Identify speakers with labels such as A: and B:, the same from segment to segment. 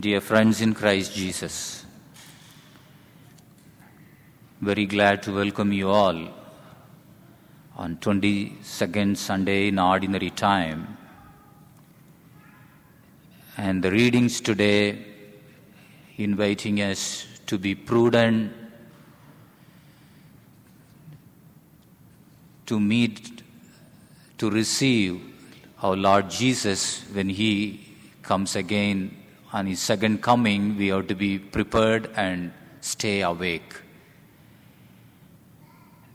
A: Dear friends in Christ Jesus, very glad to welcome you all on 22nd Sunday in ordinary time. And the readings today inviting us to be prudent, to meet, to receive our Lord Jesus when He comes again on His second coming. We have to be prepared and stay awake.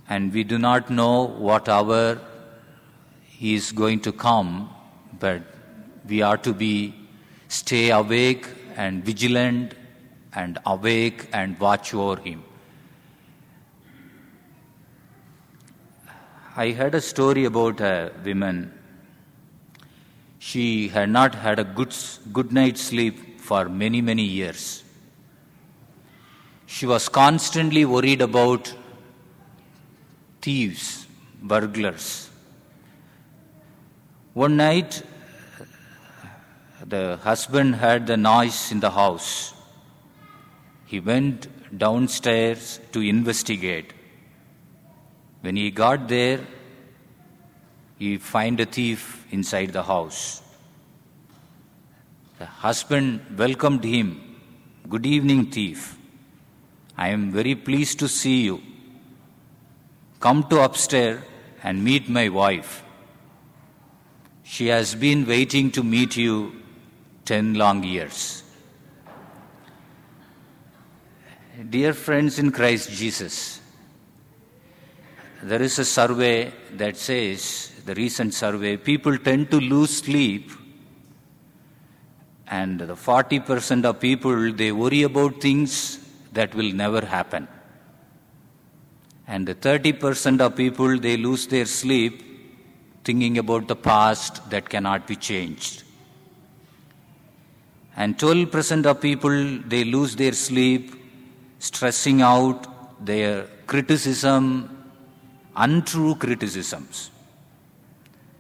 A: And we do not know what hour He is going to come, but we are to be stay awake and vigilant and awake and watch over him. I heard a story about a woman. She had not had a good, good night's sleep for many, many years. She was constantly worried about thieves, burglars. One night, the husband heard the noise in the house. He went downstairs to investigate. When he got there, he found a thief inside the house. The husband welcomed him. Good evening, thief. I am very pleased to see you. Come to upstairs and meet my wife. She has been waiting to meet you ten long years. Dear friends in Christ Jesus, there is a survey that says, the recent survey, people tend to lose sleep, and the 40% of people they worry about things that will never happen. And the 30% of people they lose their sleep thinking about the past that cannot be changed. And 12% of people they lose their sleep stressing out their criticism, untrue criticisms.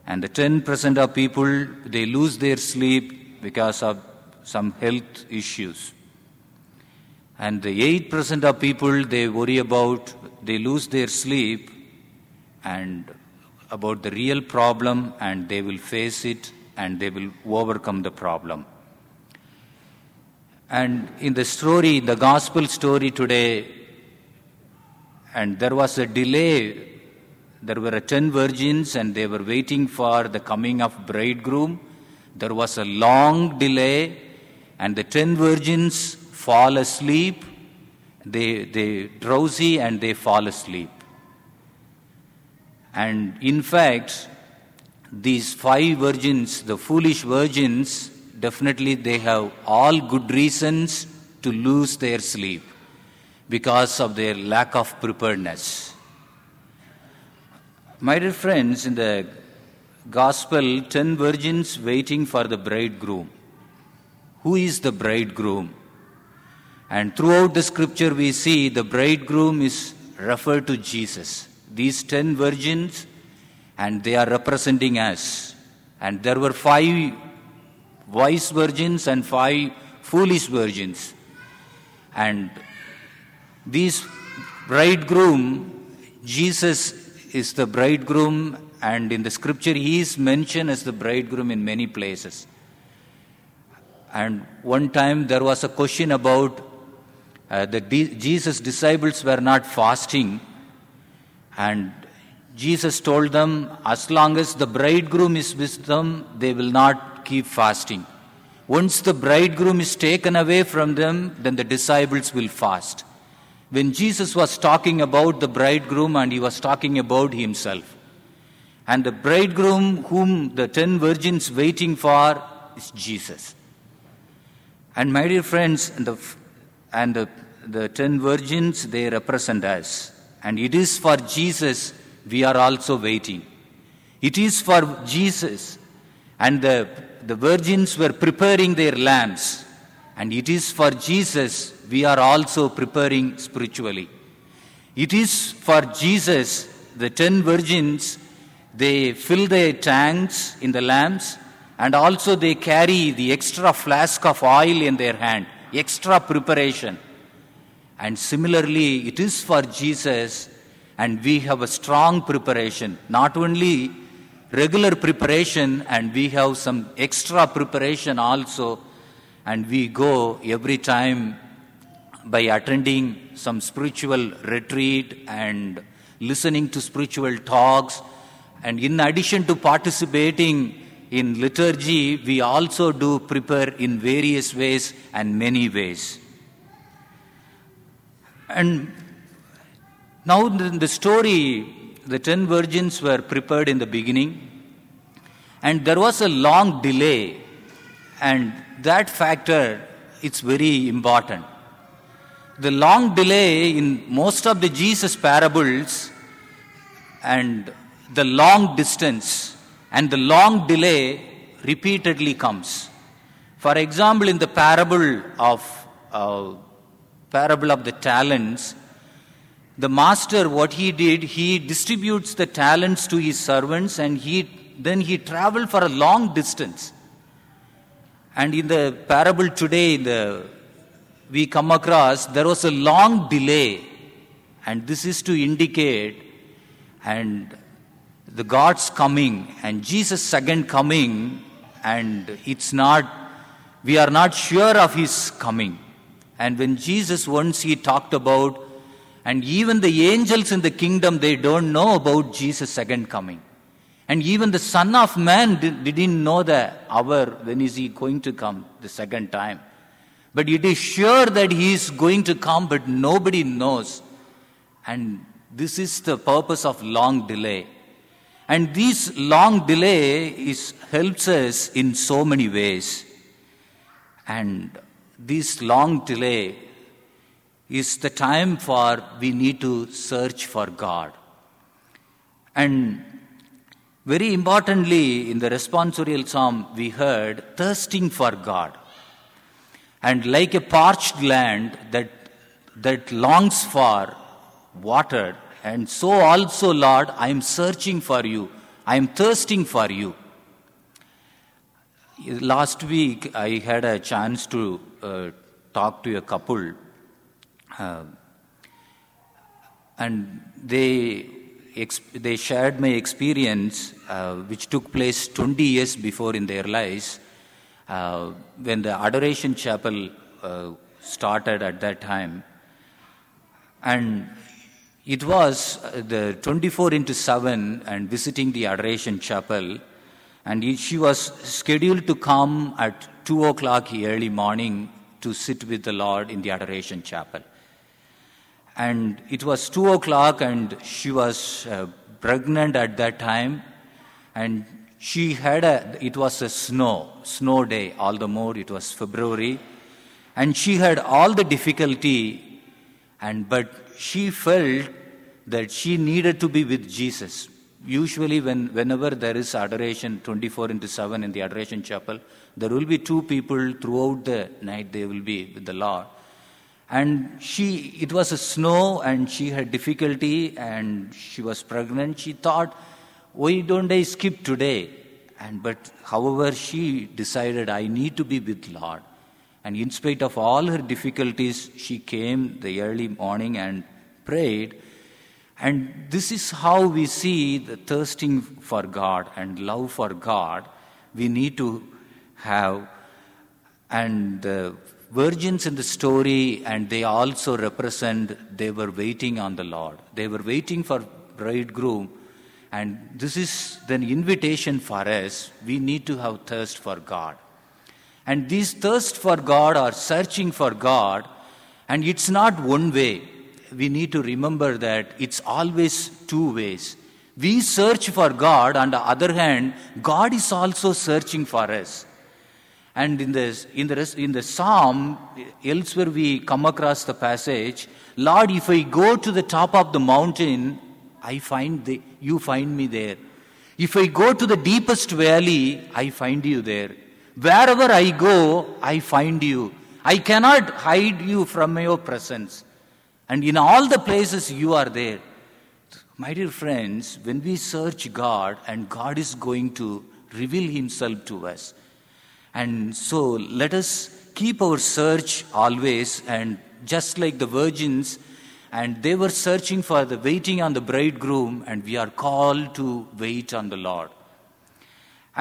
A: And the 10% of people, they lose their sleep because of some health issues. And the 8% of people, they worry about, they lose their sleep and about the real problem and they will face it and they will overcome the problem. And in the story, the gospel story today, and there was a delay. There were ten virgins and they were waiting for the coming of bridegroom. There was a long delay, and the ten virgins fall asleep. They, they drowsy and they fall asleep. And in fact, these five virgins, the foolish virgins, definitely they have all good reasons to lose their sleep because of their lack of preparedness. My dear friends, in the gospel, ten virgins waiting for the bridegroom. Who is the bridegroom? And throughout the scripture, we see the bridegroom is referred to Jesus. These ten virgins, and they are representing us. And there were five wise virgins and five foolish virgins. And these bridegroom, Jesus is the bridegroom, and in the scripture, he is mentioned as the bridegroom in many places. And one time there was a question about uh, the Jesus' disciples were not fasting, and Jesus told them, as long as the bridegroom is with them, they will not keep fasting. Once the bridegroom is taken away from them, then the disciples will fast. When Jesus was talking about the bridegroom and he was talking about himself, and the bridegroom whom the ten virgins waiting for is Jesus. And my dear friends, and the, and the, the ten virgins, they represent us. And it is for Jesus we are also waiting. It is for Jesus. And the, the virgins were preparing their lamps. And it is for Jesus we are also preparing spiritually. It is for Jesus, the ten virgins, they fill their tanks in the lamps And also they carry the extra flask of oil in their hand, extra preparation. And similarly, it is for Jesus, and we have a strong preparation, not only regular preparation, and we have some extra preparation also, and we go every time by attending some spiritual retreat and listening to spiritual talks. And in addition to participating in liturgy, we also do prepare in various ways and many ways. And now, the story, the ten virgins were prepared in the beginning, and there was a long delay, and that factor it's very important. The long delay in most of the Jesus parables and the long distance and the long delay repeatedly comes. For example, in the parable of uh, parable of the talents, the master, what he did, he distributes the talents to his servants and he, then he traveled for a long distance. And in the parable today, the, we come across, there was a long delay. And this is to indicate, and the God's coming and Jesus' second coming, and it's not, we are not sure of his coming. And when Jesus once he talked about, and even the angels in the kingdom, they don't know about Jesus' second coming. And even the Son of Man did, didn't know the hour when is he going to come the second time. But it is sure that he is going to come, but nobody knows. And this is the purpose of long delay. And this long delay is, helps us in so many ways. And this long delay is the time for we need to search for God. And very importantly, in the responsorial psalm, we heard thirsting for God. And like a parched land that, that longs for water, and so also, Lord, I am searching for you. I am thirsting for you. Last week, I had a chance to uh, talk to a couple, uh, and they they shared my experience, uh, which took place 20 years before in their lives, uh, when the Adoration Chapel uh, started at that time, and it was uh, the 24 into 7 and visiting the Adoration Chapel and she was scheduled to come at 2 o'clock early morning to sit with the Lord in the Adoration Chapel. And it was 2 o'clock, and she was uh, pregnant at that time. And she had a, it was a snow, snow day, all the more, it was February. And she had all the difficulty, and but she felt that she needed to be with Jesus usually when, whenever there is adoration 24 into 7 in the adoration chapel, there will be two people throughout the night, they will be with the Lord. And she, it was a snow and she had difficulty and she was pregnant. She thought, why don't I skip today? And but however, she decided, I need to be with Lord. And in spite of all her difficulties, she came the early morning and prayed and this is how we see the thirsting for God and love for God we need to have. And the virgins in the story, and they also represent, they were waiting on the Lord. They were waiting for bridegroom. And this is the invitation for us. We need to have thirst for God. And these thirst for God are searching for God, and it's not one way we need to remember that it's always two ways. We search for God, on the other hand, God is also searching for us. And in the, in the, in the psalm, elsewhere we come across the passage Lord, if I go to the top of the mountain, I find the, you find me there. If I go to the deepest valley, I find you there. Wherever I go, I find you. I cannot hide you from your presence. And in all the places you are there. My dear friends, when we search God and God is going to reveal Himself to us. And so let us keep our search always, and just like the virgins, and they were searching for the waiting on the bridegroom, and we are called to wait on the Lord.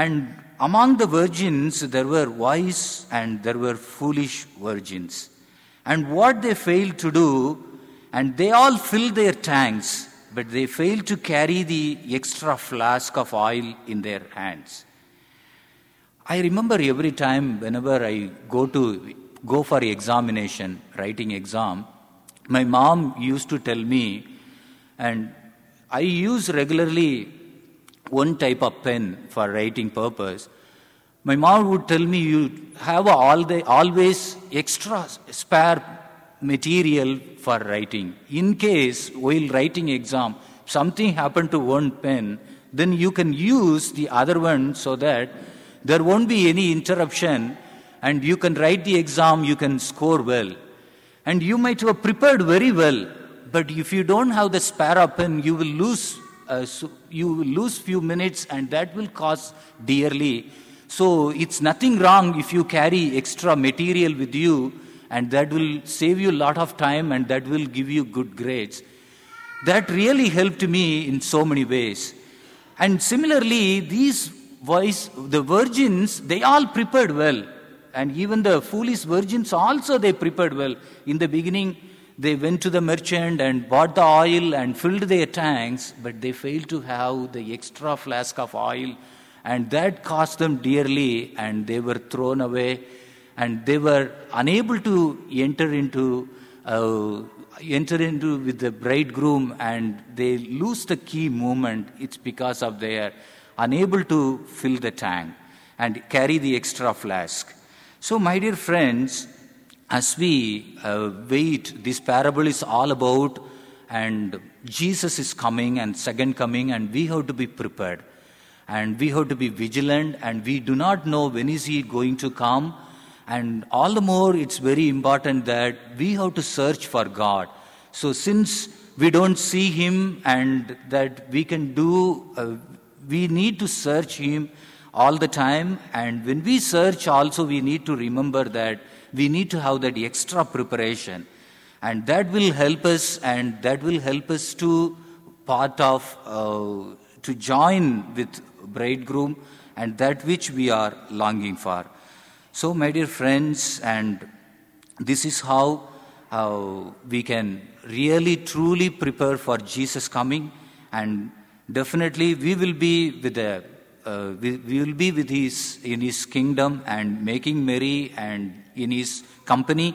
A: And among the virgins, there were wise and there were foolish virgins. And what they failed to do, and they all filled their tanks, but they failed to carry the extra flask of oil in their hands. I remember every time whenever I go to go for examination, writing exam, my mom used to tell me, and I use regularly one type of pen for writing purpose. My mom would tell me you have all the, always extra spare material for writing. In case while writing exam, something happened to one pen, then you can use the other one so that there won't be any interruption and you can write the exam, you can score well. And you might have prepared very well, but if you don't have the spare pen, you will lose. Uh, so you will lose few minutes, and that will cost dearly. So it's nothing wrong if you carry extra material with you, and that will save you a lot of time, and that will give you good grades. That really helped me in so many ways. And similarly, these voice, the virgins, they all prepared well. And even the foolish virgins also they prepared well. In the beginning, they went to the merchant and bought the oil and filled their tanks, but they failed to have the extra flask of oil. And that cost them dearly, and they were thrown away, and they were unable to enter into uh, enter into with the bridegroom, and they lose the key moment. It's because of their unable to fill the tank and carry the extra flask. So, my dear friends, as we uh, wait, this parable is all about, and Jesus is coming and second coming, and we have to be prepared. And we have to be vigilant, and we do not know when is he going to come. And all the more, it's very important that we have to search for God. So, since we don't see him, and that we can do, uh, we need to search him all the time. And when we search, also, we need to remember that we need to have that extra preparation. And that will help us, and that will help us to part of, uh, to join with bridegroom and that which we are longing for. So, my dear friends, and this is how uh, we can really truly prepare for Jesus coming, and definitely we will be with the uh, we, we, will be with his in his kingdom and making merry and in his company.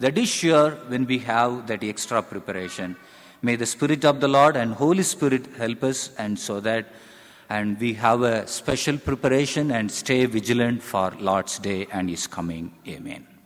A: That is sure when we have that extra preparation. May the spirit of the lord and holy spirit help us and so that and we have a special preparation and stay vigilant for lord's day and his coming. Amen